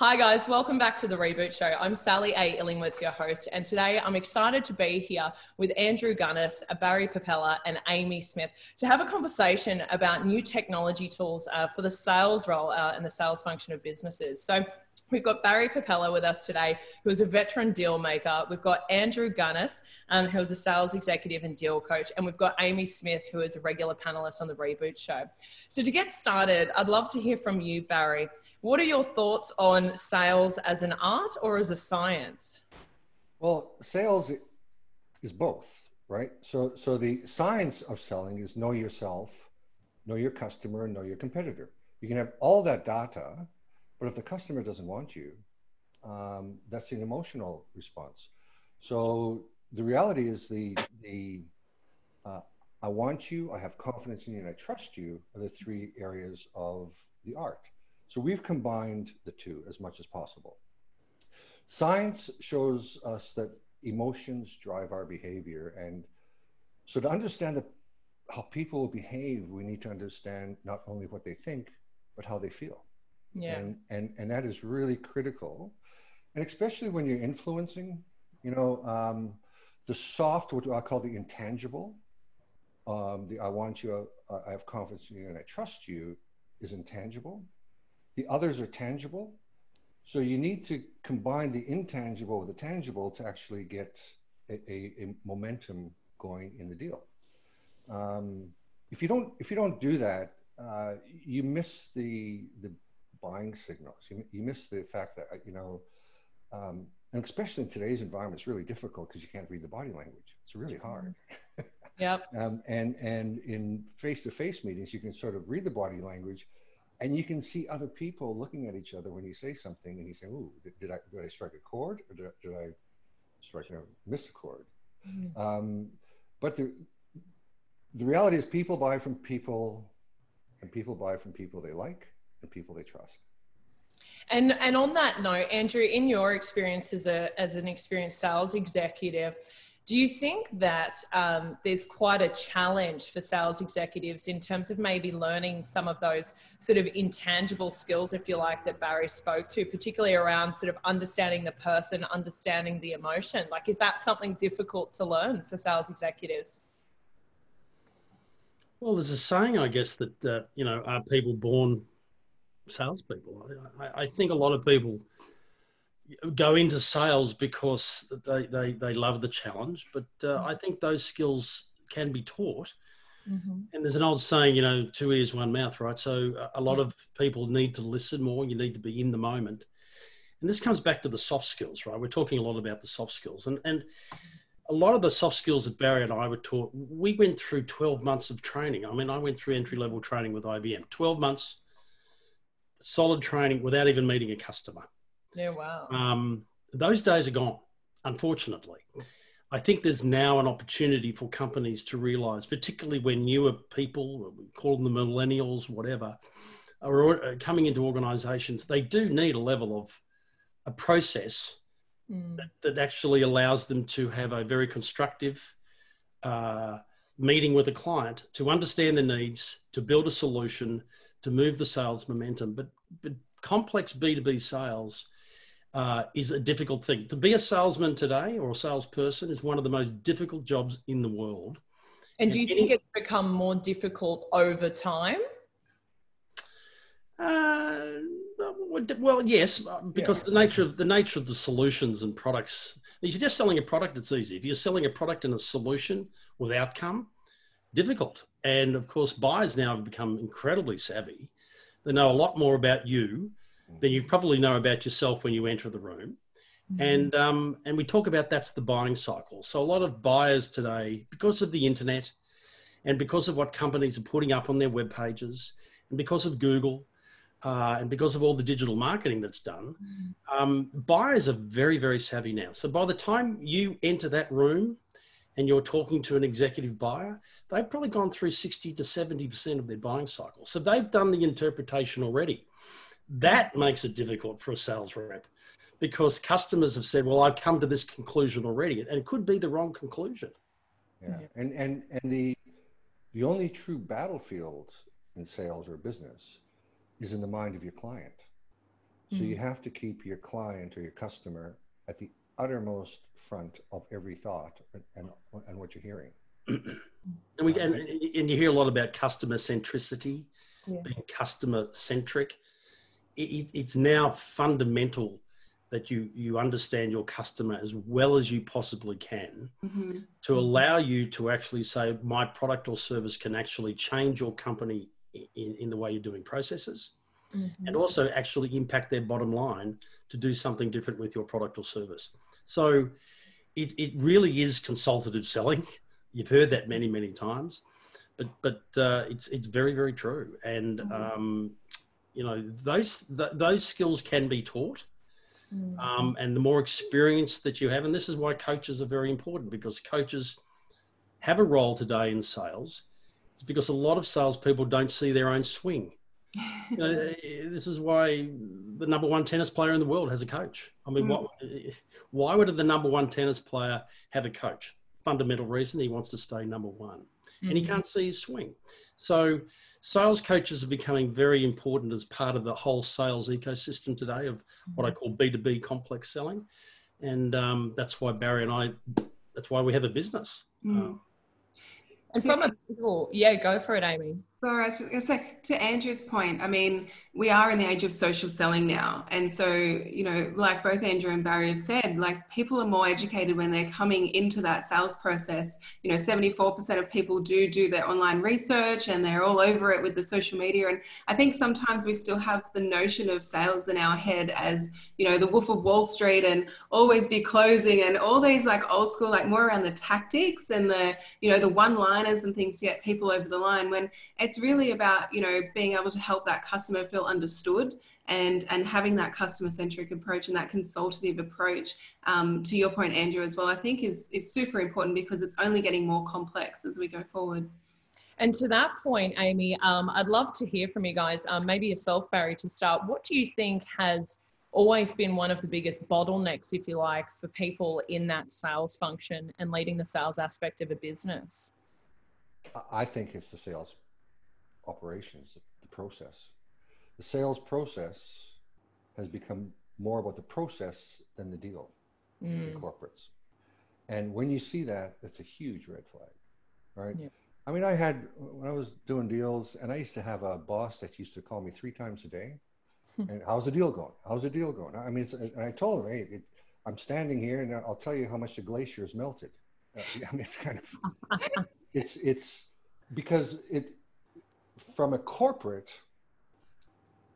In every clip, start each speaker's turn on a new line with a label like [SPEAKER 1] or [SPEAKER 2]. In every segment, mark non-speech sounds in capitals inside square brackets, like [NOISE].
[SPEAKER 1] Hi, guys. Welcome back to the Reboot Show. I'm Sally A. Illingworth, your host, and today I'm excited to be here with Andrew Gunnis, Barry Pipella, and Amy Smith to have a conversation about new technology tools uh, for the sales role uh, and the sales function of businesses. So, We've got Barry Pipella with us today, who is a veteran deal maker. We've got Andrew Gunnis, um, who is a sales executive and deal coach. And we've got Amy Smith, who is a regular panelist on the Reboot Show. So, to get started, I'd love to hear from you, Barry. What are your thoughts on sales as an art or as a science?
[SPEAKER 2] Well, sales is both, right? So, so the science of selling is know yourself, know your customer, and know your competitor. You can have all that data but if the customer doesn't want you, um, that's an emotional response. So the reality is the the uh, I want you, I have confidence in you, and I trust you are the three areas of the art. So we've combined the two as much as possible. Science shows us that emotions drive our behavior, and so to understand the, how people behave, we need to understand not only what they think, but how they feel.
[SPEAKER 1] Yeah.
[SPEAKER 2] And, and, and that is really critical. And especially when you're influencing, you know, um, the soft, what I call the intangible, um, the I want you, uh, I have confidence in you, and I trust you is intangible. The others are tangible. So you need to combine the intangible with the tangible to actually get a, a, a momentum going in the deal. Um, if you don't, if you don't do that, uh, you miss the the buying signals. You, you miss the fact that, you know, um, and especially in today's environment, it's really difficult because you can't read the body language. It's really hard. [LAUGHS]
[SPEAKER 1] Yep.
[SPEAKER 2] um, and and in face-to-face meetings, you can sort of read the body language, and you can see other people looking at each other when you say something, and you say, "Ooh, did, did I did I strike a chord, or did I, did I strike a miss a chord?" Mm-hmm. Um, but the the reality is, people buy from people, and people buy from people they like, the people they trust.
[SPEAKER 1] And and on that note, Andrew, in your experience as a as an experienced sales executive, do you think that um, there's quite a challenge for sales executives in terms of maybe learning some of those sort of intangible skills, if you like, that Barry spoke to, particularly around sort of understanding the person, understanding the emotion? Like, is that something difficult to learn for sales executives?
[SPEAKER 3] Well, there's a saying, I guess, that uh, you know, are people born salespeople. I, I think a lot of people go into sales because they, they, they love the challenge, but uh, I think those skills can be taught. Mm-hmm. And there's an old saying, you know, two ears, one mouth, right? So a lot of people need to listen more. You need to be in the moment. And this comes back to the soft skills, right? We're talking a lot about the soft skills. And, and a lot of the soft skills that Barry and I were taught, we went through 12 months of training. I mean, I went through entry level training with IBM, 12 months solid training without even meeting a customer.
[SPEAKER 1] Yeah, wow.
[SPEAKER 3] Um, those days are gone, unfortunately. I think there's now an opportunity for companies to realize, particularly when newer people, we call them the millennials, whatever, are coming into organizations, they do need a level of a process mm. that, that, actually allows them to have a very constructive uh, meeting with a client to understand the needs, to build a solution, to move the sales momentum. But, but complex B2B sales uh, is a difficult thing. To be a salesman today or a salesperson is one of the most difficult jobs in the world.
[SPEAKER 1] And do you think it's become more difficult over time?
[SPEAKER 3] Uh, well, yes, uh, because yeah. the nature of the nature of the solutions and products. If you're just selling a product, it's easy. If you're selling a product and a solution with outcome, difficult. And of course, buyers now have become incredibly savvy. They know a lot more about you than you probably know about yourself when you enter the room. Mm-hmm. And um, and we talk about that's the buying cycle. So a lot of buyers today, because of the internet, and because of what companies are putting up on their web pages, and because of Google, uh, and because of all the digital marketing that's done, mm-hmm. um, buyers are very very savvy now. So by the time you enter that room, and you're talking to an executive buyer, they've probably gone through 60 to 70% of their buying cycle. So they've done the interpretation already. That makes it difficult for a sales rep because customers have said, well, I've come to this conclusion already. And it could be the wrong conclusion.
[SPEAKER 2] Yeah. And, and, and the, the only true battlefield in sales or business is in the mind of your client. So hmm. you have to keep your client or your customer at the uttermost front of every thought and, and, and what you're hearing.
[SPEAKER 3] And we and, and you hear a lot about customer centricity,
[SPEAKER 1] Yeah.
[SPEAKER 3] being customer centric. It, it- it's now fundamental that you you understand your customer as well as you possibly can
[SPEAKER 4] Mhm.
[SPEAKER 3] to allow you to actually say my product or service can actually change your company in, in the way you're doing processes
[SPEAKER 1] Mm-hmm.
[SPEAKER 3] and also actually impact their bottom line to do something different with your product or service. So it, it really is consultative selling. You've heard that many, many times, but but uh, it's it's very very true. And um, you know those th- those skills can be taught.
[SPEAKER 1] Mm-hmm.
[SPEAKER 3] Um, and the more experience that you have, and this is why coaches are very important because coaches have a role today in sales. It's because a lot of salespeople don't see their own swing. You know, this is why the number one tennis player in the world has a coach. I mean, what, why would the number one tennis player have a coach? Fundamental reason he wants to stay number one, and he can't see his swing. So, sales coaches are becoming very important as part of the whole sales ecosystem today of what I call B two B complex selling, and um, that's why Barry and I, that's why we have a business.
[SPEAKER 4] Mm.
[SPEAKER 3] Um,
[SPEAKER 1] And from a people, yeah, go for it, Amy.
[SPEAKER 4] So I was going to say to Andrew's point, I mean, we are in the age of social selling now. And so, you know, like both Andrew and Barry have said, like people are more educated when they're coming into that sales process. You know, 74% of people do do their online research and they're all over it with the social media. And I think sometimes we still have the notion of sales in our head as, you know, the wolf of Wall Street and always be closing and all these like old school, like more around the tactics and the, you know, the one liners and things to get people over the line when it's really about you know being able to help that customer feel understood and and having that customer centric approach and that consultative approach um, to your point andrew as well i think is is super important because it's only getting more complex as we go forward
[SPEAKER 1] And to that point, Amy, um, I'd love to hear from you guys. Um, maybe yourself, Barry, to start. What do you think has always been one of the biggest bottlenecks, if you like, for people in that sales function and leading the sales aspect of a business?
[SPEAKER 2] I- I think it's the sales operations, the process. The sales process has become more about the process than the deal in
[SPEAKER 1] Mm,
[SPEAKER 2] corporates. And when you see that, that's a huge red flag, right?
[SPEAKER 1] Yeah.
[SPEAKER 2] I mean, I had, when I was doing deals, and I used to have a boss that used to call me three times a day. and how's the deal going? How's the deal going? I mean, it's, and I told him, hey, it, I'm standing here and I'll tell you how much the glacier has melted. Uh, [LAUGHS] I mean, it's kind of, it's, it's because it, from a corporate,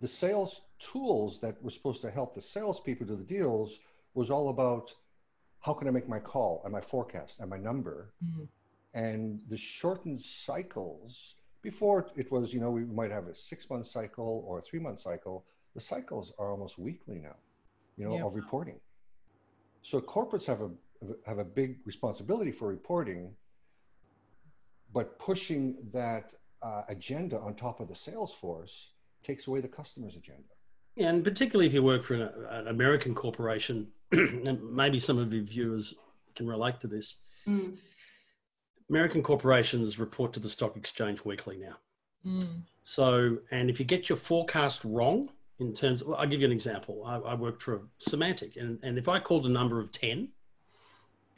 [SPEAKER 2] the sales tools that were supposed to help the salespeople do the deals was all about how can I make my call and my forecast and my number?
[SPEAKER 1] Mm,
[SPEAKER 2] and the shortened cycles before it was you know we might have a six month cycle or a three month cycle the cycles are almost weekly now you know
[SPEAKER 1] Yeah.
[SPEAKER 2] of reporting. So corporates have a have a big responsibility for reporting but pushing that uh, agenda on top of the sales force takes away the customer's agenda
[SPEAKER 3] And particularly if you work for an, an American corporation, [CLEARS THROAT] and maybe some of your viewers can relate to this.
[SPEAKER 4] Mm.
[SPEAKER 3] American corporations report to the stock exchange weekly now.
[SPEAKER 1] mm,
[SPEAKER 3] So, and if you get your forecast wrong in terms, I'll give you an example. I, I worked for Symantec, and, and if I called a number of 10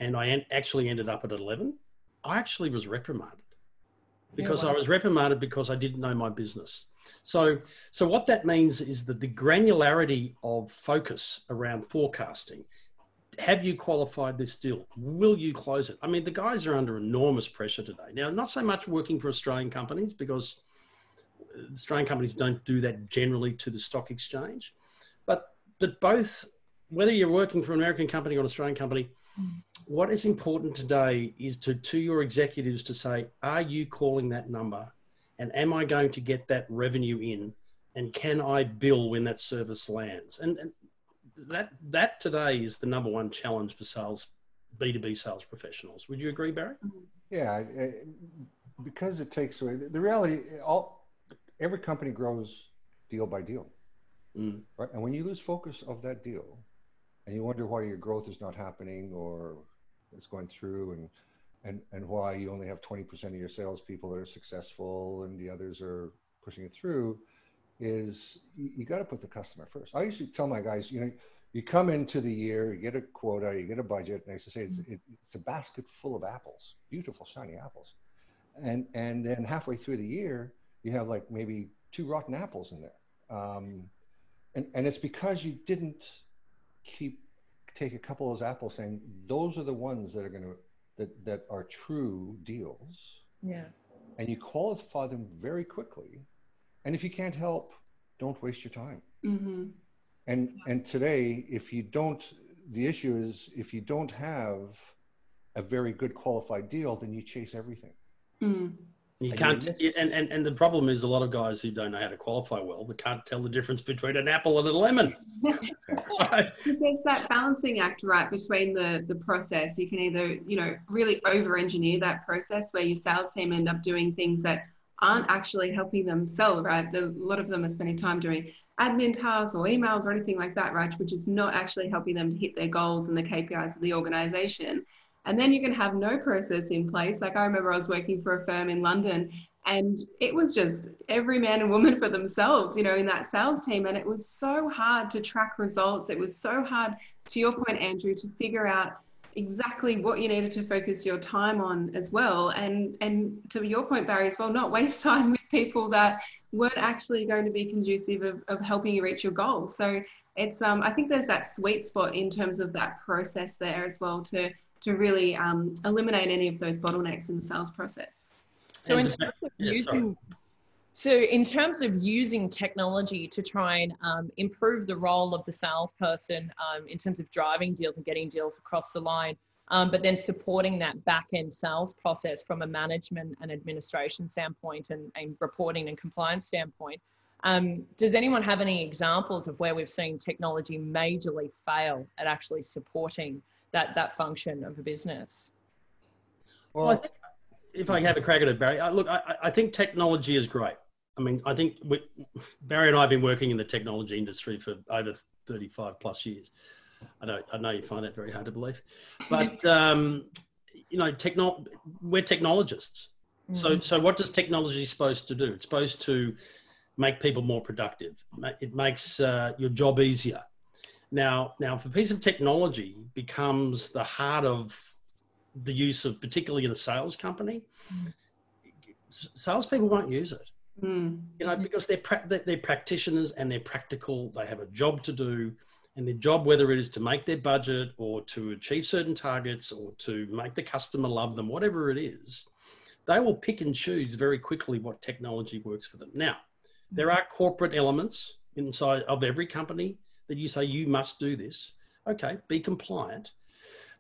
[SPEAKER 3] and I en- actually ended up at 11, I actually was reprimanded because
[SPEAKER 1] wow.
[SPEAKER 3] I was reprimanded because I didn't know my business. So, so what that means is that the granularity of focus around forecasting. Have you qualified this deal? Will you close it? I mean, the guys are under enormous pressure today. Now, not so much working for Australian companies because Australian companies don't do that generally to the stock exchange, but but both, whether you're working for an American company or an Australian company, hmm. What is important today is to to your executives to say, are you calling that number, and am I going to get that revenue in, and can I bill when that service lands? And, and that that today is the number one challenge for sales, B two B sales professionals. Would you agree, Barry?
[SPEAKER 2] Yeah, because it takes away the reality. All every company grows deal by deal,
[SPEAKER 3] Mm.
[SPEAKER 2] right? And when you lose focus of that deal, and you wonder why your growth is not happening or it's going through, and and and why you only have twenty percent of your salespeople that are successful and the others are pushing it through, is you, you got to put the customer first. I used to tell my guys, you know, you come into the year, you get a quota, you get a budget, and I used to say it's, it, it's a basket full of apples, beautiful shiny apples, and and then halfway through the year, you have like maybe two rotten apples in there, um, and and it's because you didn't keep take a couple of those apples, saying those are the ones that are going to that that are true deals.
[SPEAKER 1] Yeah.
[SPEAKER 2] And you qualify them very quickly, and if you can't help, don't waste your time.
[SPEAKER 4] Mm-hmm.
[SPEAKER 2] And and today, if you don't, the issue is if you don't have a very good qualified deal, then you chase everything.
[SPEAKER 4] Mm.
[SPEAKER 3] You
[SPEAKER 2] And
[SPEAKER 3] can't, and, and, and the problem is a lot of guys who don't know how to qualify well, they can't tell the difference between an apple and a lemon. [LAUGHS] Right?
[SPEAKER 4] there's that balancing act right between the the process you can either you know really over engineer that process where your sales team end up doing things that aren't actually helping them sell right the, a lot of them are spending time doing admin tasks or emails or anything like that right which is not actually helping them to hit their goals and the kpis of the organization and then you can have no process in place. Like i remember i was working for a firm in london and it was just every man and woman for themselves you know in that sales team. And it was so hard to track results. It was so hard to your point andrew to figure out exactly what you needed to focus your time on as well. And and to your point barry as well not waste time with people that weren't actually going to be conducive of, of helping you reach your goals. So it's um i think there's that sweet spot in terms of that process there as well to to really um, eliminate any of those bottlenecks in the sales process
[SPEAKER 1] So in terms of
[SPEAKER 3] Yeah,
[SPEAKER 1] using, so in terms of using technology to try and um, improve the role of the salesperson um, in terms of driving deals and getting deals across the line, um, but then supporting that back end sales process from a management and administration standpoint and, and reporting and compliance standpoint. Um, does anyone have any examples of where we've seen technology majorly fail at actually supporting that that function of a business?
[SPEAKER 3] Well, I think if I have a crack at it, Barry, look, I, I- I think technology is great. I mean, I think we, Barry and I have been working in the technology industry for over 35 plus years. I know, I know you find that very hard to believe, but [LAUGHS] um, you know, techno- we're technologists. So, so what does technology supposed to do? It's supposed to make people more productive. It makes uh, your job easier. Now, now, if a piece of technology becomes the heart of the use of, particularly in a sales company, s- salespeople won't use it.
[SPEAKER 4] Mm.
[SPEAKER 3] You know, because they're pra- they're they're practitioners and they're practical. They have a job to do, and their job, whether it is to make their budget or to achieve certain targets or to make the customer love them, whatever it is, they will pick and choose very quickly what technology works for them. Now, there are corporate elements inside of every company that you say you must do this. Okay, be compliant.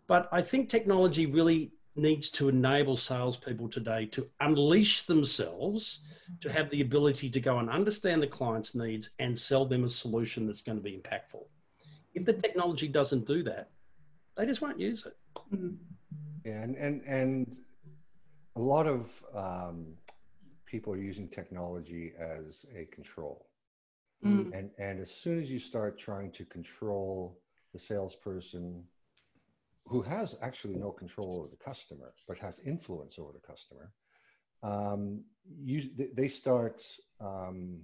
[SPEAKER 3] But I think technology really needs to enable salespeople today to unleash themselves to have the ability to go and understand the client's needs and sell them a solution that's going to be impactful. If the technology doesn't do that, they just won't use it.
[SPEAKER 4] Mm.
[SPEAKER 2] Yeah, and and and a lot of um, people are using technology as a control,
[SPEAKER 4] Mm.
[SPEAKER 2] and and as soon as you start trying to control the salesperson, who has actually no control over the customer but has influence over the customer, um, you they- start um,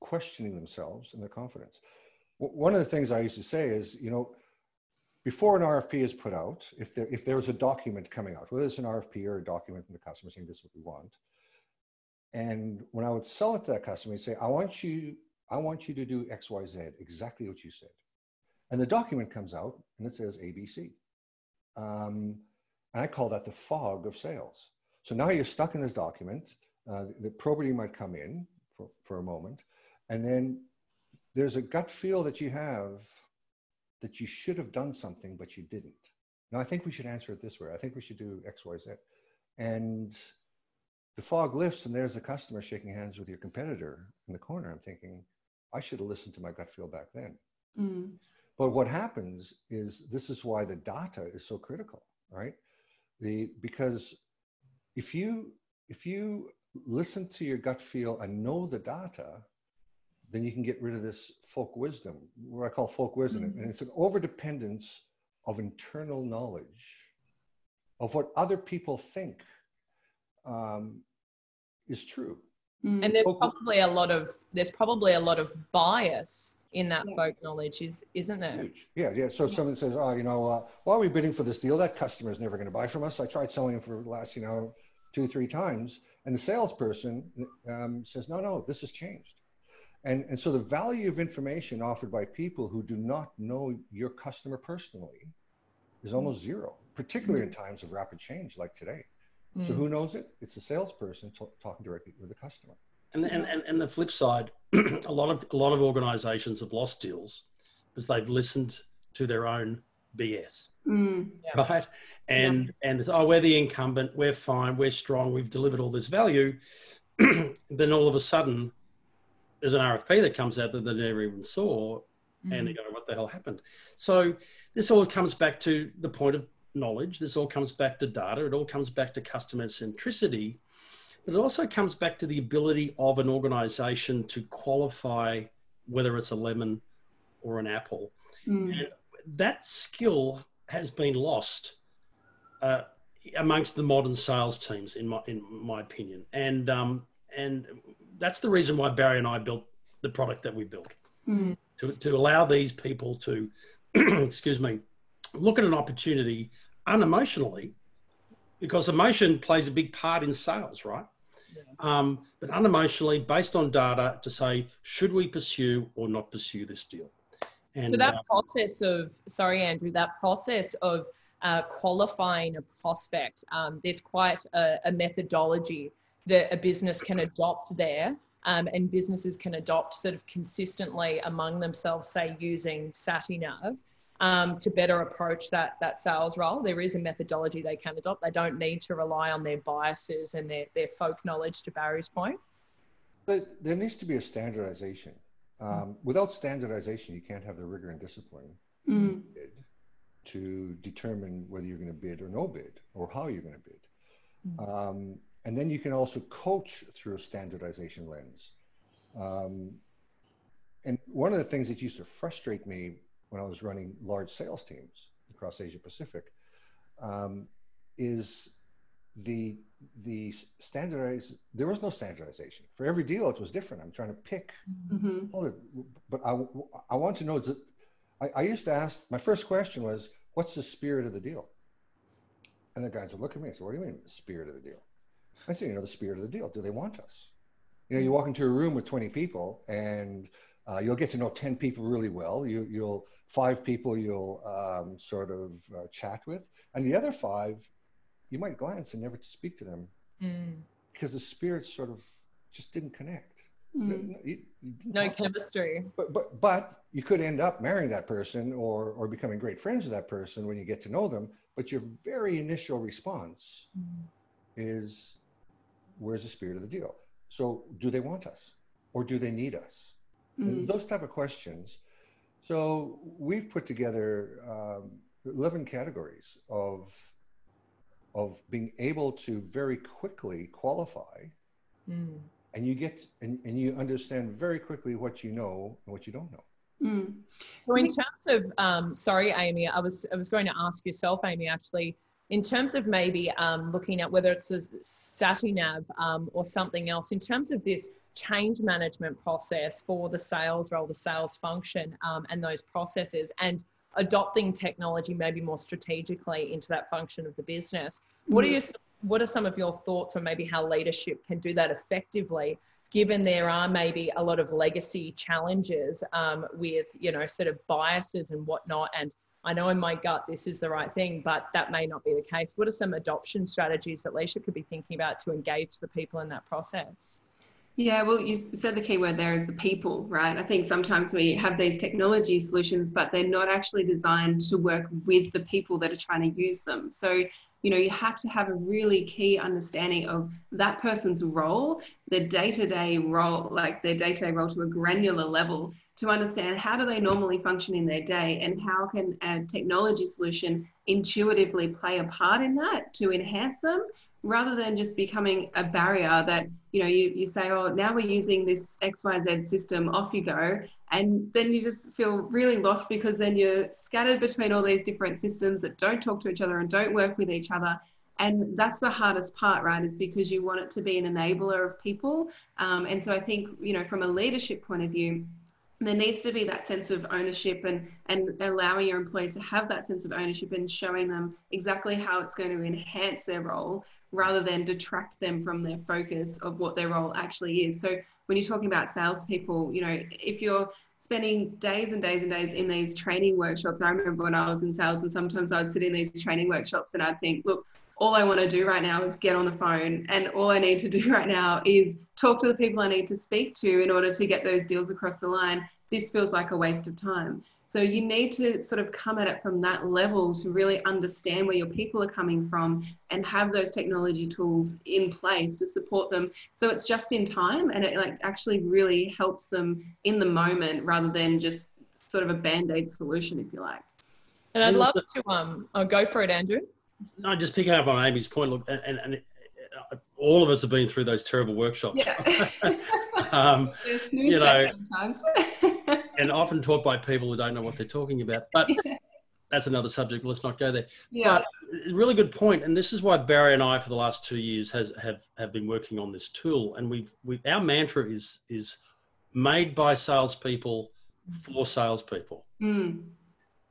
[SPEAKER 2] questioning themselves and their confidence. One of the things I used to say is, you know, before an RFP is put out, if there if there was a document coming out, whether it's an RFP or a document from the customer saying this is what we want, and when I would sell it to that customer, I'd say, I want you, I want you to do X, Y, Z, exactly what you said. And the document comes out and it says ABC. Um, and I call that the fog of sales. So now you're stuck in this document. Uh, the probity might come in for, for a moment. And then there's a gut feel that you have that you should have done something, but you didn't. Now, I think we should answer it this way. I think we should do X, Y, Z. And the fog lifts, and there's a customer shaking hands with your competitor in the corner. I'm thinking, I should have listened to my gut feel back then.
[SPEAKER 4] Mm.
[SPEAKER 2] But what happens is this is why the data is so critical, right? The because if you if you listen to your gut feel and know the data, then you can get rid of this folk wisdom, what I call folk wisdom,
[SPEAKER 4] Mhm.
[SPEAKER 2] and it's an overdependence of internal knowledge of what other people think um, is true.
[SPEAKER 1] Mm. And there's probably a lot of there's probably a lot of bias in that yeah. folk knowledge, is isn't there?
[SPEAKER 2] Huge. Yeah, yeah. So yeah. someone says, "Oh, you know, uh, why are we bidding for this deal? That customer is never going to buy from us. I tried selling him for the last, you know, two, three times, and the salesperson um, says, "No, no, this has changed." And and so the value of information offered by people who do not know your customer personally is mm. almost zero, particularly mm-hmm. in times of rapid change like today. Mm. So who knows it? It's the salesperson t- talking directly with the customer.
[SPEAKER 3] And, and, and, and the flip side, [CLEARS THROAT] a lot of a lot of organisations have lost deals because they've listened to their own BS, mm. right? And yeah. and oh, we're the incumbent, we're fine, we're strong, we've delivered all this value. [CLEARS THROAT] then all of a sudden, there's an RFP that comes out that they never even saw, mm. and they go, "What the hell happened?" So this all comes back to the point of knowledge. This all comes back to data. It all comes back to customer centricity. But it also comes back to the ability of an organization to qualify whether it's a lemon or an apple. Mm. And that skill has been lost uh, amongst the modern sales teams, in my, in my opinion. And, um, and that's the reason why Barry and I built the product that we built mm. to, to allow these people to, [CLEARS THROAT] excuse me, look at an opportunity unemotionally because emotion plays a big part in sales, right? Yeah. Um, but unemotionally, based on data, to say, should we pursue or not pursue this deal?
[SPEAKER 1] And, so that uh, process of, sorry, Andrew, that process of uh, qualifying a prospect, um, there's quite a, a, methodology that a business can adopt there. Um, and businesses can adopt sort of consistently among themselves, say using SATeNAV um, to better approach that that sales role. There is a methodology they can adopt. They don't need to rely on their biases and their, their folk knowledge to Barry's point.
[SPEAKER 2] But there needs to be a standardization. Um, without standardization, you can't have the rigor and discipline mm. to determine whether you're going to bid or no bid or how you're going to bid. Mm. Um, and then you can also coach through a standardization lens. Um, and one of the things that used to frustrate me when I was running large sales teams across Asia Pacific, um, is the the standardized. There was no standardization for every deal. It was different. I'm trying to pick. Mm-hmm. but I I want to know. Is it, I, I used to ask. My first question was, "What's the spirit of the deal?" And the guys would look at me and say, "What do you mean the spirit of the deal?" I said "You know, the spirit of the deal. Do they want us?" You know, you walk into a room with 20 people and uh, you'll get to know 10 people really well. You, will five people you'll um, sort of uh, chat with, and the other five, you might glance and never speak to them mm. because the spirits sort of just didn't connect.
[SPEAKER 1] Mm. No, you, you no chemistry.
[SPEAKER 2] But, but, but you could end up marrying that person or, or becoming great friends with that person when you get to know them. But your very initial response mm. is, where's the spirit of the deal? So do they want us or do they need us? Mm those type of questions. So we've put together um, 11 categories of, of being able to very quickly qualify. Mm. And you get and, and you understand very quickly what you know and what you don't know.
[SPEAKER 1] Mm. So, in terms of, um, sorry, Amy, I was I was going to ask yourself, Amy, actually, in terms of maybe um, looking at whether it's a SATeNAV um, or something else, in terms of this change management process for the sales role, the sales function, um, and those processes, and adopting technology maybe more strategically into that function of the business. What are mm. your what are some of your thoughts on maybe how leadership can do that effectively, given there are maybe a lot of legacy challenges um, with you know sort of biases and whatnot and I know in my gut this is the right thing, but that may not be the case. What are some adoption strategies that leadership could be thinking about to engage the people in that process?
[SPEAKER 4] Yeah, well, you said the key word there is the people, right? I think sometimes we have these technology solutions, but they're not actually designed to work with the people that are trying to use them. So, you know, you have to have a really key understanding of that person's role, their day to day role, like their day to day role to a granular level to understand how do they normally function in their day and how can a technology solution intuitively play a part in that to enhance them rather than just becoming a barrier that you know you, you say oh now we're using this xyz system off you go and then you just feel really lost because then you're scattered between all these different systems that don't talk to each other and don't work with each other. And that's the hardest part right is because you want it to be an enabler of people. Um, and so i think you know from a leadership point of view there needs to be that sense of ownership and and allowing your employees to have that sense of ownership and showing them exactly how it's going to enhance their role rather than detract them from their focus of what their role actually is so when you're talking about salespeople you know if you're spending days and days and days in these training workshops i remember when i was in sales and sometimes i'd sit in these training workshops and i'd think look all I want to do right now is get on the phone, and all I need to do [LAUGHS] right now is talk to the people I need to speak to in order to get those deals across the line. This feels like a waste of time. So you need to sort of come at it from that level to really understand where your people are coming from and have those technology tools in place to support them. So it's just in time and it like actually really helps them in the moment rather than just sort of a band-aid solution, if you like.
[SPEAKER 1] And I'd love to um oh, go for it, Andrew
[SPEAKER 3] no, just picking up on Amy's point. Look, and, and, and all of us have been through those terrible workshops.
[SPEAKER 4] Yeah. [LAUGHS]
[SPEAKER 3] um, you know, [LAUGHS] and often taught by people who don't know what they're talking about. But yeah. that's another subject. Let's not go there.
[SPEAKER 4] Yeah.
[SPEAKER 3] But really good point. And this is why Barry and I, for the last two years, has have have been working on this tool. And we've we our mantra is is made by salespeople for salespeople.
[SPEAKER 4] Mm.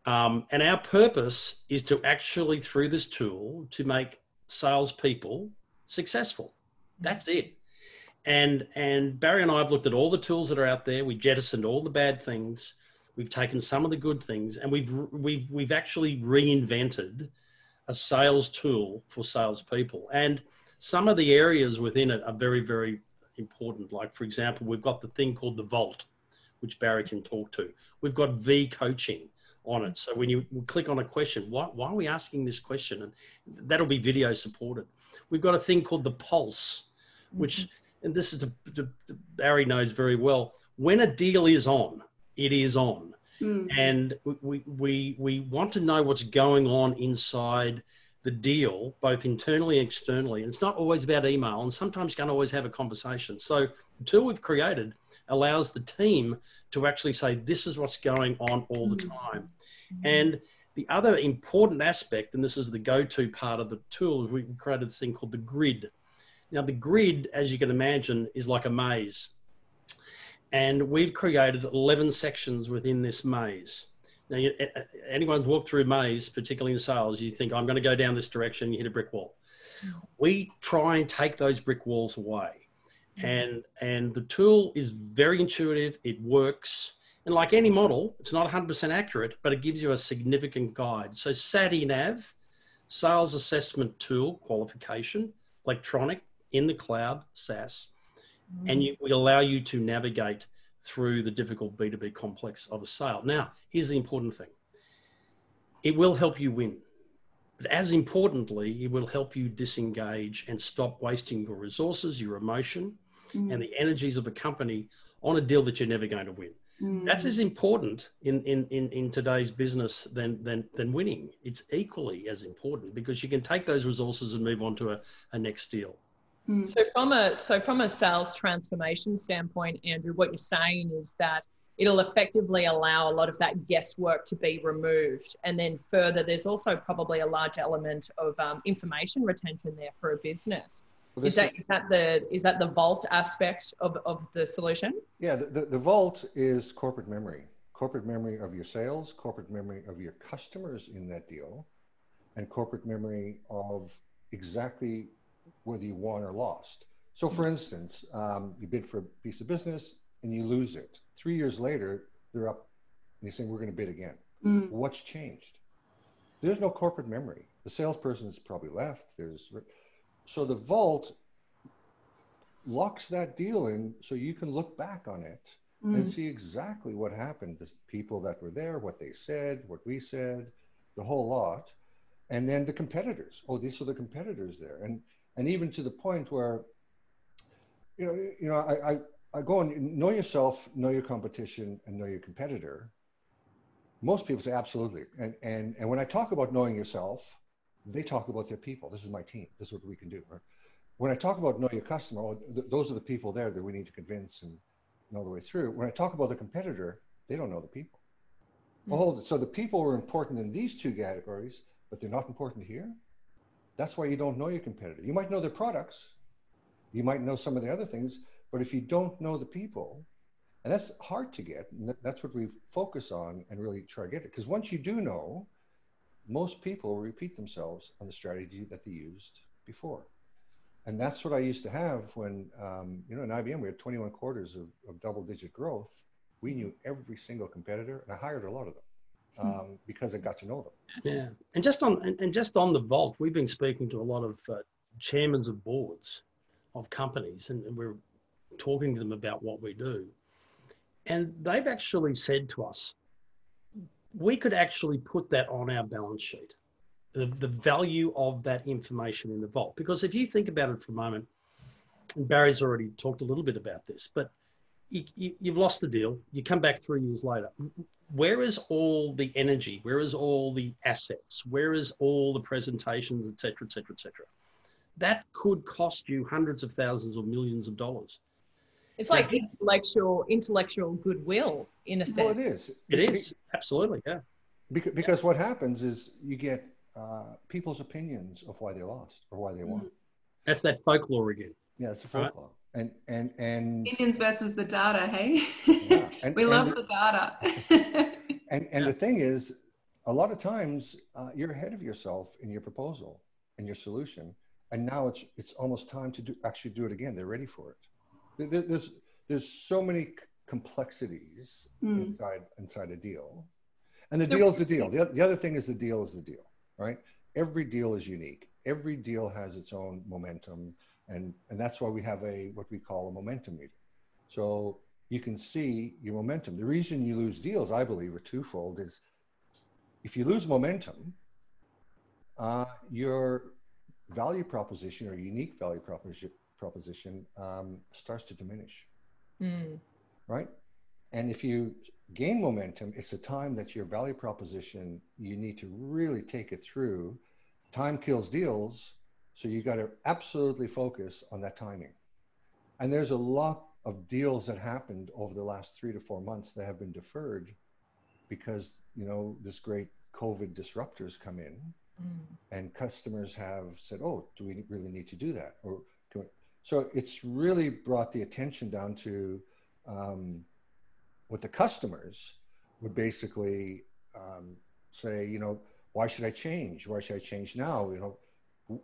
[SPEAKER 3] Um, and our purpose is to actually, through this tool, to make salespeople successful. Mm. That's it. And and Barry and I have looked at all the tools that are out there. We jettisoned all the bad things. We've taken some of the good things, and we've we've we've actually reinvented a sales tool for salespeople. And some of the areas within it are very very important. Like for example, we've got the thing called the Vault, which Barry can talk to. We've got V coaching on it. So when you click on a question, why, why are we asking this question? And that'll be video supported. We've got a thing called the pulse, which, mm-hmm. and this is, a, a, a, Barry knows very well, when a deal is on, it is on. Mm. And we, we, we want to know what's going on inside the deal, both internally and externally. And it's not always about email, and sometimes you can't always have a conversation. So the tool we've created allows the team to actually say, this is what's going on all the mm. time. And the other important aspect, and this is the go-to part of the tool, is we created this thing called the grid. Now, the grid, as you can imagine, is like a maze. And we've created 11 sections within this maze. Now, you, anyone's walked through maze, particularly in sales, you think, I'm going to go down this direction, you hit a brick wall. We try and take those brick walls away. Mm-hmm. And, and the tool is very intuitive, it works. And like any model, it's not 100% accurate, but it gives you a significant guide. So SATeNAV, Sales Assessment Tool Qualification, electronic, in the cloud, SaaS, mm. and we allow you to navigate through the difficult B2B complex of a sale. Now, here's the important thing. It will help you win. But as importantly, it will help you disengage and stop wasting your resources, your emotion, mm. and the energies of a company on a deal that you're never going to win. Mm. That's as important in, in, in, in today's business than, than, than winning. It's equally as important because you can take those resources and move on to a, a next deal.
[SPEAKER 1] Mm. So from a so from a sales transformation standpoint, Andrew, what you're saying is that it'll effectively allow a lot of that guesswork to be removed. And then further, there's also probably a large element of um, information retention there for a business. Well, is that is that the is that the vault aspect of, of the solution?
[SPEAKER 2] Yeah, the, the, the vault is corporate memory, corporate memory of your sales, corporate memory of your customers in that deal, and corporate memory of exactly whether you won or lost. So, for instance, um, you bid for a piece of business and you lose it. Three years later, they're up and they say, We're going to bid again. Mm. What's changed? There's no corporate memory. The salesperson's probably left. There's so the vault locks that deal in so you can look back on it mm. and see exactly what happened the people that were there what they said what we said the whole lot. And then the competitors. Oh these are the competitors there. And and even to the point where you know you know i i, I go and know yourself know your competition and know your competitor. Most people say absolutely. And and and when i talk about knowing yourself they talk about their people. This is my team. This is what we can do. Right? When I talk about know your customer, oh, th- those are the people there that we need to convince and know the way through. When I talk about the competitor, they don't know the people. Mm-hmm. Oh, so the people are important in these two categories, but they're not important here. That's why you don't know your competitor. You might know their products, you might know some of the other things, but if you don't know the people, and that's hard to get, and that's what we focus on and really try to get it. Because once you do know, most people repeat themselves on the strategy that they used before. And that's what I used to have when, um, you know, in IBM, we had 21 quarters of, of double digit growth. We knew every single competitor and I hired a lot of them hmm. um, because I got to know them.
[SPEAKER 3] Yeah. And just on, and, and just on the vault, we've been speaking to a lot of uh, chairmen of boards of companies and, and we're talking to them about what we do. And they've actually said to us, we could actually put that on our balance sheet, the, the value of that information in the vault. Because if you think about it for a moment, Barry's already talked a little bit about this, but you, you, you've lost the deal, you come back three years later. Where is all the energy? Where is all the assets? Where is all the presentations, et cetera, et cetera, et cetera? That could cost you hundreds of thousands or millions of dollars.
[SPEAKER 1] It's like intellectual intellectual goodwill in a sense.
[SPEAKER 2] Well, it is.
[SPEAKER 3] It is absolutely, yeah.
[SPEAKER 2] Because, because yeah. what happens is you get uh, people's opinions of why they lost or why they won.
[SPEAKER 3] That's that folklore again.
[SPEAKER 2] Yeah, it's a folklore. Right? And and and
[SPEAKER 4] Indians versus the data. Hey, yeah. [LAUGHS] and, we and love the, the data. [LAUGHS]
[SPEAKER 2] and and yeah. the thing is, a lot of times uh, you're ahead of yourself in your proposal and your solution, and now it's it's almost time to do actually do it again. They're ready for it there's there's so many complexities mm. inside inside a deal. And the deal is the deal. The, the other thing is the deal is the deal right? Every deal is unique. Every deal has its own momentum. And and that's why we have a what we call a momentum meter. So you can see your momentum. The reason you lose deals i believe are twofold is if you lose momentum uh, your value proposition or unique value proposition proposition um, starts to diminish. Mm. Right? And if you gain momentum, it's a time that your value proposition, you need to really take it through. Time kills deals. So you got to absolutely focus on that timing. And there's a lot of deals that happened over the last three to four months that have been deferred because, you know, this great COVID disruptors come in mm. and customers have said, oh, do we really need to do that? Or so it's really brought the attention down to um, what the customers would basically um, say, you know, why should I change? Why should I change now? You know,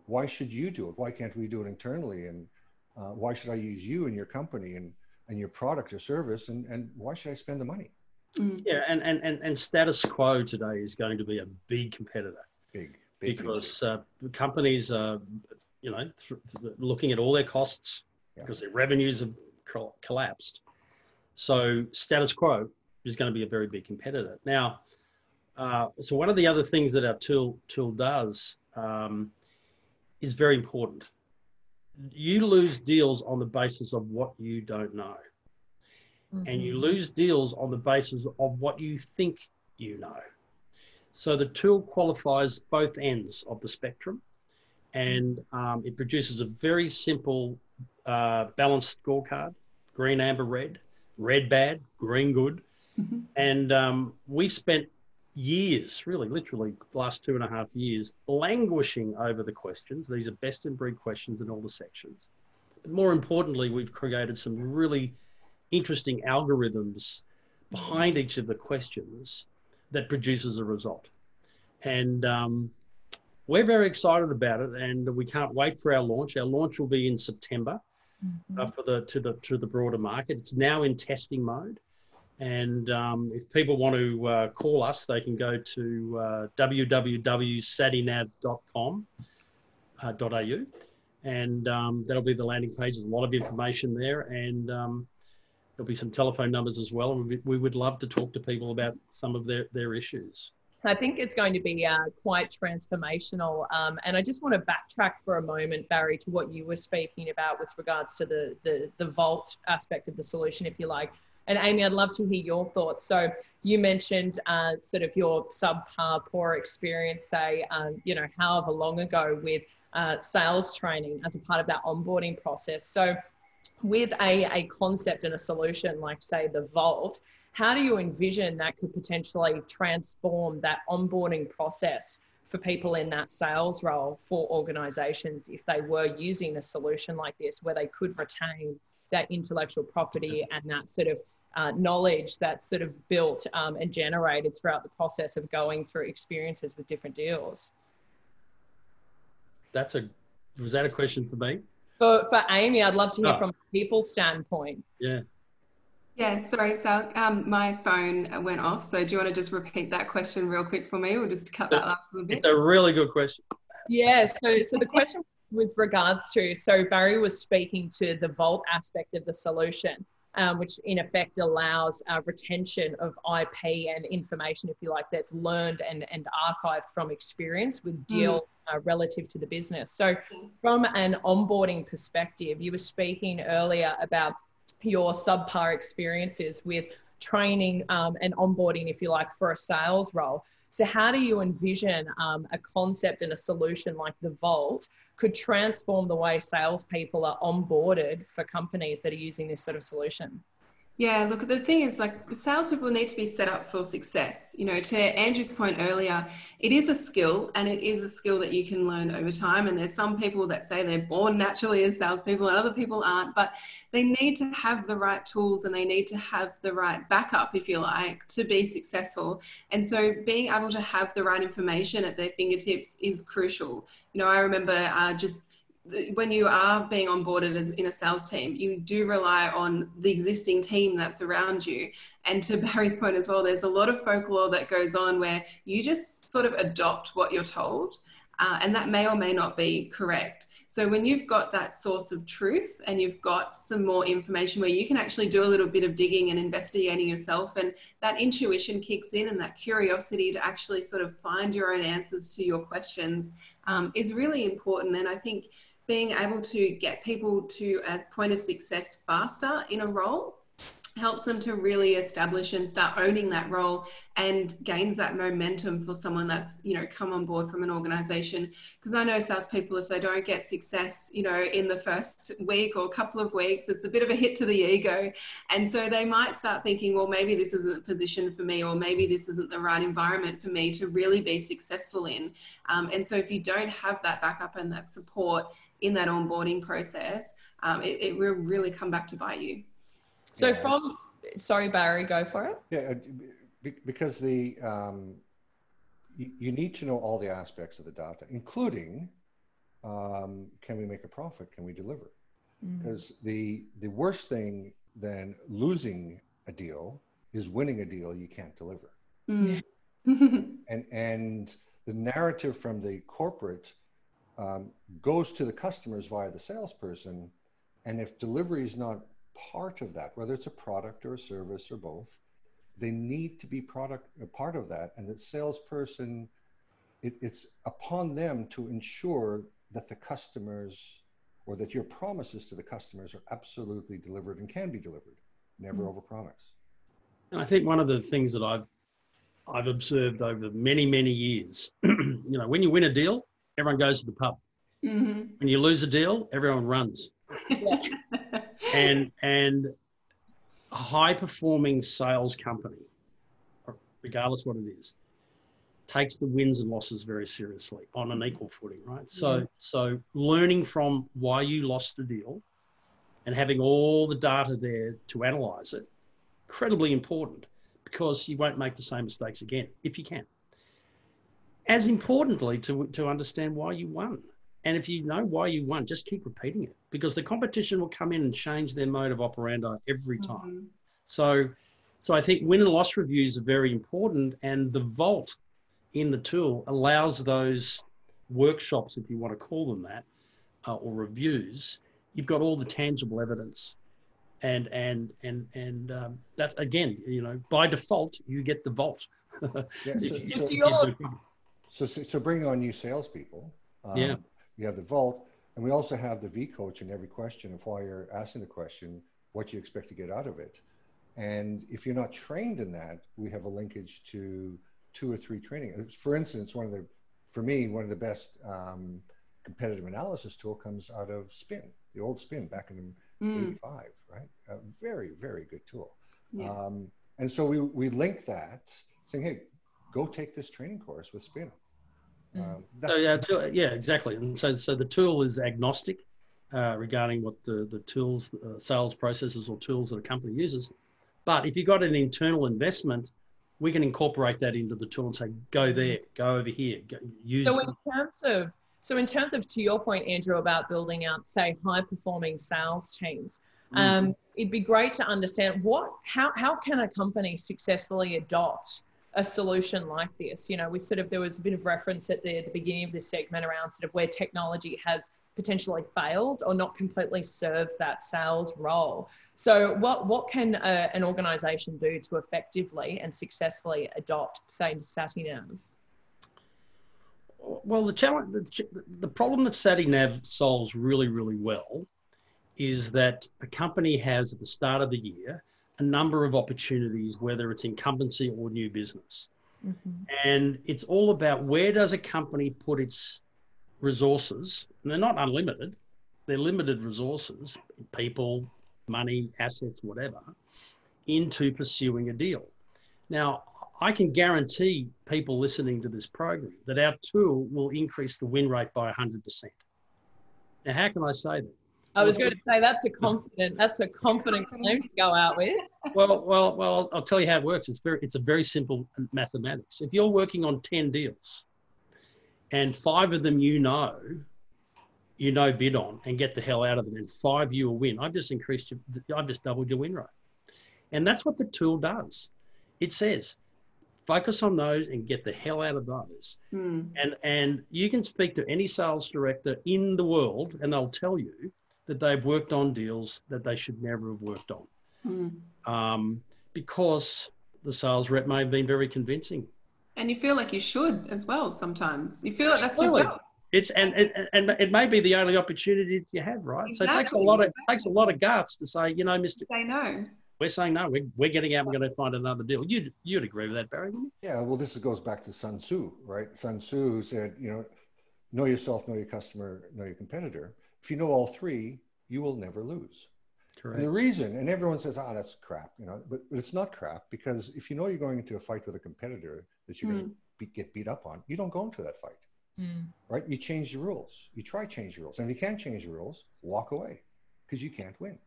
[SPEAKER 2] why should you do it? Why can't we do it internally? And uh, why should I use you and your company and, and your product or service? And, and why should I spend the money?
[SPEAKER 3] Mm. Yeah, and, and, and, and status quo today is going to be a big competitor.
[SPEAKER 2] Big,
[SPEAKER 3] big because uh, companies are you know, th- looking at all their costs yeah. because their revenues have co- collapsed. So status quo is going to be a very big competitor. Now, uh, so one of the other things that our tool tool does um, is very important. You lose deals on the basis of what you don't know, mm-hmm. and you mm-hmm. lose deals on the basis of what you think you know. So the tool qualifies both ends of the spectrum and um, it produces a very simple uh, balanced scorecard green, amber, red, red bad, green good. Mm-hmm. And um, we spent years, really, literally, last two and a half years, languishing over the questions. These are best in breed questions in all the sections. But more importantly, we've created some really interesting algorithms behind each of the questions that produces a result. And um, we're very excited about it, and we can't wait for our launch. Our launch will be in September mm-hmm. uh, for the to the to the broader market. It's now in testing mode, and um, if people want to uh, call us, they can go to uh, www.satenav.com. Uh, .au, and um, that'll be the landing page. There's a lot of information there, and um, there'll be some telephone numbers as well. And we, we would love to talk to people about some of their, their issues.
[SPEAKER 1] I think it's going to be uh, quite transformational. Um, and I just want to backtrack for a moment, Barry, to what you were speaking about with regards to the, the, the vault aspect of the solution, if you like. And Amy, I'd love to hear your thoughts. So you mentioned uh, sort of your subpar, poor experience, say, um, you know, however long ago with uh, sales training as a part of that onboarding process. So with a, a concept and a solution like, say, the vault, how do you envision that could potentially transform that onboarding process for people in that sales role for organizations if they were using a solution like this where they could retain that intellectual property and that sort of uh, knowledge that's sort of built um, and generated throughout the process of going through experiences with different deals.
[SPEAKER 3] That's a was that a question for me?
[SPEAKER 1] For for Amy, I'd love to hear
[SPEAKER 3] Oh.
[SPEAKER 1] from a people standpoint.
[SPEAKER 3] Yeah.
[SPEAKER 4] Yeah, sorry, Sal. Um, my phone went off. So do you want to just repeat that question real quick for me, or just cut that last little bit?
[SPEAKER 3] It's a really good question.
[SPEAKER 1] Yeah, so so the question with regards to so Barry was speaking to the vault aspect of the solution, um, which in effect allows uh, retention of IP and information, if you like, that's learned and and archived from experience with deal uh, relative to the business. So from an onboarding perspective, you were speaking earlier about your subpar experiences with training um, and onboarding, if you like, for a sales role. So, how do you envision um, a concept and a solution like the Vault could transform the way salespeople are onboarded for companies that are using this sort of solution?
[SPEAKER 4] Yeah, look, the thing is, like, salespeople need to be set up for success. You know, to Andrew's point earlier, it is a skill and it is a skill that you can learn over time. And there's some people that say they're born naturally as salespeople and other people aren't, but they need to have the right tools and they need to have the right backup, if you like, to be successful. And so being able to have the right information at their fingertips is crucial. You know, I remember uh, just when you are being onboarded as in a sales team, you do rely on the existing team that's around you. And to [LAUGHS] Barry's point as well, there's a lot of folklore that goes on where you just sort of adopt what you're told, uh, and that may or may not be correct. So when you've got that source of truth and you've got some more information where you can actually do a little bit of digging and investigating yourself, and that intuition kicks in and that curiosity to actually sort of find your own answers to your questions um, is really important. And I think being able to get people to a point of success faster in a role helps them to really establish and start owning that role and gains that momentum for someone that's you know come on board from an organization. Because i know salespeople if they don't get success you know in the first week or couple of weeks it's a bit of a hit to the ego. And so they might start thinking well maybe this isn't a position for me or maybe this isn't the right environment for me to really be successful in. Um, and so if you don't have that backup and that support in that onboarding process um, it, it will really come back to bite you
[SPEAKER 1] So,
[SPEAKER 2] Yeah.
[SPEAKER 1] from sorry, Barry, go for it.
[SPEAKER 2] Yeah, uh, because the um, you, you need to know all the aspects of the data, including um, can we make a profit? Can we deliver? Because the the worst thing than losing a deal is winning a deal you can't deliver.
[SPEAKER 4] Mm. [LAUGHS]
[SPEAKER 2] And and the narrative from the corporate um, goes to the customers via the salesperson, and if delivery is not part of that, whether it's a product or a service or both, they need to be product a part of that. And that salesperson it, it's upon them to ensure that the customers or that your promises to the customers are absolutely delivered and can be delivered never overpromise.
[SPEAKER 3] And I think one of the things that I've I've observed over many many years, [CLEARS THROAT] you know, when you win a deal, everyone goes to the pub.
[SPEAKER 4] Mhm.
[SPEAKER 3] When you lose a deal, everyone runs. [LAUGHS] And and a high performing sales company, regardless what it is, takes the wins and losses very seriously on an equal footing, right? So so learning from why you lost a deal and having all the data there to analyze it, incredibly important because you won't make the same mistakes again if you can. As importantly, to, to understand why you won. And if you know why you won, just keep repeating it because the competition will come in and change their mode of operandi every time.
[SPEAKER 4] Mhm.
[SPEAKER 3] So, so I think win and loss reviews are very important, and the vault in the tool allows those workshops, if you want to call them that, uh, or reviews. You've got all the tangible evidence, and and and and um, that again, you know, by default, you get the vault. [LAUGHS]
[SPEAKER 2] Yeah,
[SPEAKER 3] If
[SPEAKER 2] so-
[SPEAKER 3] you-
[SPEAKER 2] so-
[SPEAKER 3] if you do-
[SPEAKER 2] So, so, so bringing on new salespeople, um,
[SPEAKER 3] Yeah.
[SPEAKER 2] you have the vault, and we also have the V coach in every question of why you're asking the question, what you expect to get out of it. And if you're not trained in that, we have a linkage to two or three training. For instance, one of the, for me, one of the best um, competitive analysis tool comes out of Spin, the old Spin back in
[SPEAKER 4] Mm.
[SPEAKER 2] 85, right? A very, very good tool.
[SPEAKER 4] Yeah.
[SPEAKER 2] Um, and so we, we link that saying, hey, go take this training course with Spin.
[SPEAKER 1] Mm.
[SPEAKER 2] Um,
[SPEAKER 3] So yeah, tool, yeah, exactly. And so, so the tool is agnostic uh, regarding what the the tools, uh, sales processes or tools that a company uses. But if you've got an internal investment, we can incorporate that into the tool and say, go there, go over here, go, use.
[SPEAKER 1] So in terms of so in terms of to your point, Andrew, about building out say high performing sales teams,
[SPEAKER 3] Mm.
[SPEAKER 1] um, it'd be great to understand what how how can a company successfully adopt a solution like this? You know, we sort of there was a bit of reference at the, the beginning of this segment around sort of where technology has potentially failed or not completely served that sales role. So what what can a, an organization do to effectively and successfully adopt say SATeNAV?
[SPEAKER 3] Well, the challenge, the, the problem that SATeNAV solves really, really well is that a company has at the start of the year a number of opportunities, whether it's incumbency or new business. Mm-hmm. And it's all about where does a company put its resources? And they're not unlimited, they're limited resources, people, money, assets, whatever, into pursuing a deal. Now, I can guarantee people listening to this program that our tool will increase the win rate by 100%. Now, how can I say that?
[SPEAKER 1] I was going to say that's a confident that's a confident claim to go out with.
[SPEAKER 3] Well, well, well, I'll tell you how it works. It's very, it's a very simple mathematics. If you're working on 10 deals and five of them you know, you know bid on and get the hell out of them and five you will win, I've just increased your, I've just doubled your win rate. And that's what the tool does. It says, focus on those and get the hell out of those.
[SPEAKER 4] Hmm.
[SPEAKER 3] And and you can speak to any sales director in the world, and they'll tell you that they've worked on deals that they should never have worked on,
[SPEAKER 4] Hmm.
[SPEAKER 3] um, because the sales rep may have been very convincing.
[SPEAKER 4] And you feel like you should as well sometimes. You feel like that's
[SPEAKER 3] Absolutely.
[SPEAKER 4] your job.
[SPEAKER 3] It's and, and and it may be the only opportunity that you have, right? So it takes a lot of it takes a lot of guts to say, you know, Mister,
[SPEAKER 4] They know.
[SPEAKER 3] we're saying no, we're, we're getting out, we're going to find another deal. You'd you'd agree with that, Barry? Wouldn't
[SPEAKER 2] Yeah, well, this goes back to Sun Tzu, right? Sun Tzu said, you know, know yourself, know your customer, know your competitor. If you know all three, you will never lose.
[SPEAKER 3] you?
[SPEAKER 2] And the reason, and everyone says, ah, that's crap, you know, but, but it's not crap because if you know you're going into a fight with a competitor that you're going to be, get beat up on, you don't go into that fight, right? You change the rules. You try change the rules. And if you can't change the rules, walk away because you can't win.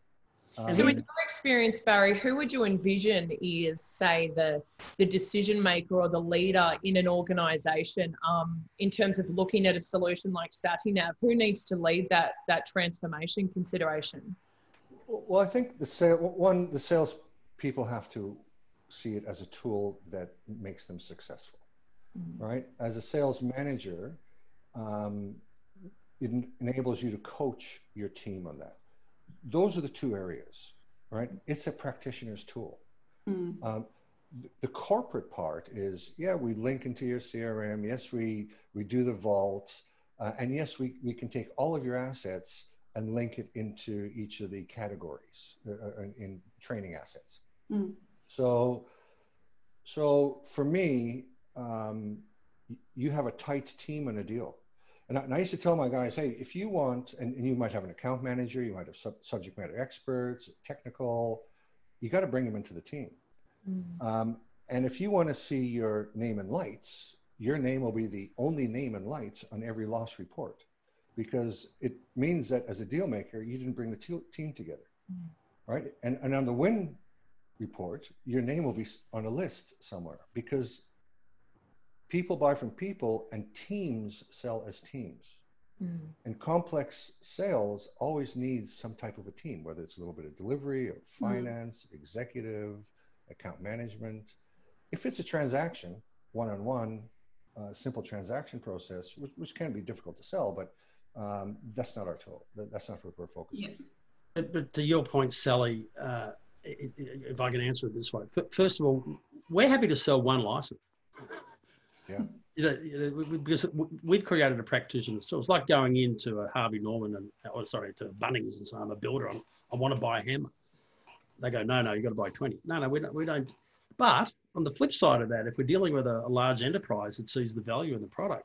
[SPEAKER 2] Um,
[SPEAKER 1] So, in your experience, Barry, who would you envision is, say, the the decision maker or the leader in an organisation um, in terms of looking at a solution like SATeNAV? Who needs to lead that that transformation consideration?
[SPEAKER 2] Well, I think the sale one the sales people have to see it as a tool that makes them successful, right? As a sales manager, um, it en- enables you to coach your team on that. Those are the two areas, right? It's a practitioner's tool.
[SPEAKER 4] Hmm.
[SPEAKER 2] Um, the corporate part is, yeah, we link into your CRM. Yes, we we do the vault, uh, and yes, we we can take all of your assets and link it into each of the categories uh, uh, in, in training assets.
[SPEAKER 4] Mm.
[SPEAKER 2] So, so for me, um, you have a tight team and a deal. And I, and I used to tell my guys, hey, if you want, and, and you might have an account manager, you might have sub, subject matter experts, technical, you got to bring them into the team. Um, and if you want to see your name in lights, your name will be the only name in lights on every loss report because it means that as a deal maker, you didn't bring the te- team together. Right. And, and on the win report, your name will be on a list somewhere because people buy from people and teams sell as teams. And complex sales always needs some type of a team, whether it's a little bit of delivery or finance, executive, account management. If it's a transaction, one on one, simple transaction process, which, which can be difficult to sell, but um, that's not our tool. That- That's not what we're focused
[SPEAKER 4] Yeah.
[SPEAKER 2] on.
[SPEAKER 3] But, but to your point, Sally, uh, i- i- if I can answer it this way, first of all, we're happy to sell one license.
[SPEAKER 2] Yeah. [LAUGHS]
[SPEAKER 3] You know, because we've created a practitioner. So it's like going into a Harvey Norman and, or sorry, to Bunnings and saying, I'm a builder. I'm, I want to buy a hammer. They go, no, no, you've got to buy 20. No, no, we don't, we don't. But on the flip side of that, if we're dealing with a, a large enterprise that sees the value in the product,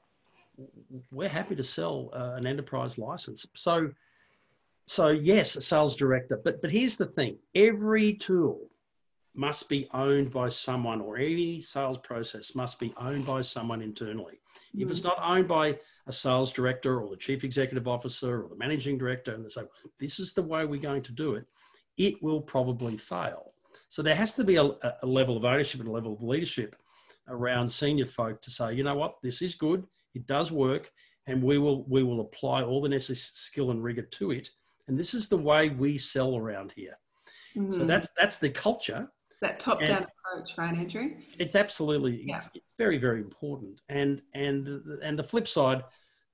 [SPEAKER 3] we're happy to sell uh, an enterprise license. So, so yes, a sales director. But but here's the thing: every tool must be owned by someone, or any sales process must be owned by someone internally. Mm. If it's not owned by a sales director or the chief executive officer or the managing director, and they say, this is the way we're going to do it, it will probably fail. So there has to be a, a level of ownership and a level of leadership around senior folk to say, you know what, this is good, it does work, and we will we will apply all the necessary skill and rigor to it. And this is the way we sell around here. Mm-hmm. So that's that's the culture.
[SPEAKER 4] That top down approach, right, Andrew?
[SPEAKER 3] It's absolutely yeah. it's, it's very very important. And and and the flip side,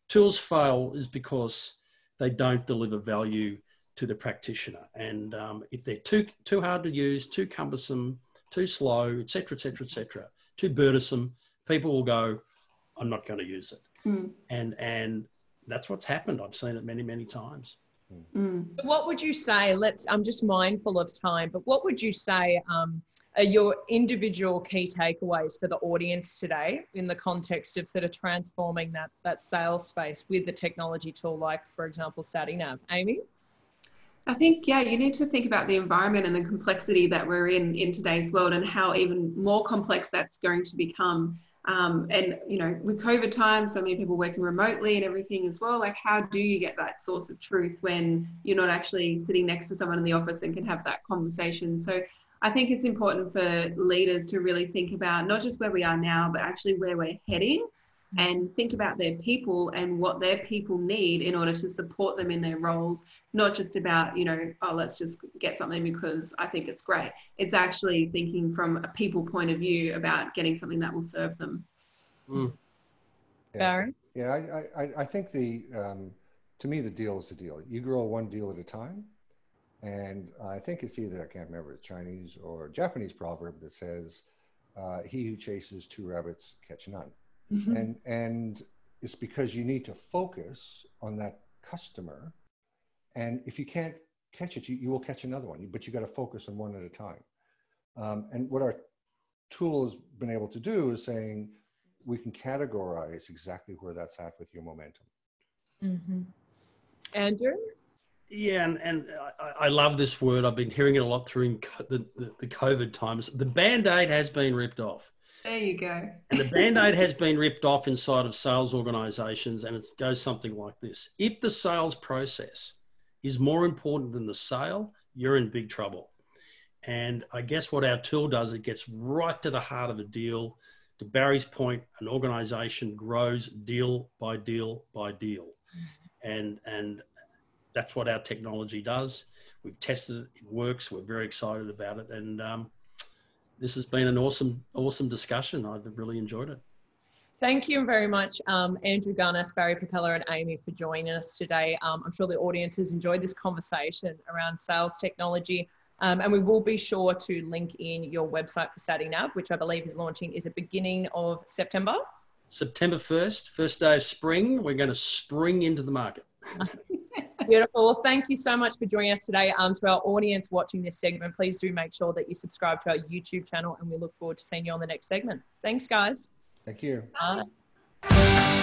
[SPEAKER 3] tools fail is because they don't deliver value to the practitioner. And um, if they're too too hard to use, too cumbersome, too slow, etc., etc., etc., too burdensome, people will go, "I'm not going to use it." Mm. And and that's what's happened. I've seen it many many times.
[SPEAKER 1] Mm. What would you say? Let's. I'm just mindful of time, but what would you say um, are your individual key takeaways for the audience today in the context of sort of transforming that that sales space with the technology tool, like for example, SATeNAV? Amy.
[SPEAKER 4] I think, yeah, you need to think about the environment and the complexity that we're in in today's world and how even more complex that's going to become. Um, and, you know, with COVID times, so many people working remotely and everything as well, like how do you get that source of truth when you're not actually sitting next to someone in the office and can have that conversation? So I think it's important for leaders to really think about not just where we are now, but actually where we're heading and think about their people and what their people need in order to support them in their roles not just about you know oh let's just get something because i think it's great it's actually thinking from a people point of view about getting something that will serve them
[SPEAKER 1] mm. yeah. Barry?
[SPEAKER 2] yeah I, I, I think the um, to me the deal is the deal you grow one deal at a time and i think it's either i can't remember it's chinese or japanese proverb that says uh, he who chases two rabbits catch none Mm-hmm. And and it's because you need to focus on that customer. And if you can't catch it, you, you will catch another one, but you got to focus on one at a time. Um, and what our tool has been able to do is saying we can categorize exactly where that's at with your momentum.
[SPEAKER 1] Mm-hmm. Andrew?
[SPEAKER 3] Yeah, and, and I, I, love this word. I've been hearing it a lot through the, the, the COVID times. The band aid has been ripped off.
[SPEAKER 4] There you go.
[SPEAKER 3] and the band aid has been ripped off inside of sales organizations, and it goes something like this If the sales process is more important than the sale, you're in big trouble. And I guess what our tool does, it gets right to the heart of the deal. To Barry's point, an organization grows deal by deal by deal. And, and that's what our technology does. We've tested it, it works. We're very excited about it. And um, this has been an awesome, awesome discussion. I've really enjoyed it.
[SPEAKER 1] Thank you very much, um, Andrew Gunnis, Barry Pipella, and Amy for joining us today. Um, I'm sure the audience has enjoyed this conversation around sales technology. Um, and we will be sure to link in your website for SATeNAV, which I believe is launching is the beginning of September.
[SPEAKER 3] September 1st, first day of spring. We're going to spring into the market. [LAUGHS]
[SPEAKER 1] Beautiful. Well, thank you so much for joining us today. Um, to our audience watching this segment, please do make sure that you subscribe to our YouTube channel and we look forward to seeing you on the next segment. Thanks, guys.
[SPEAKER 2] Thank you.
[SPEAKER 1] Bye.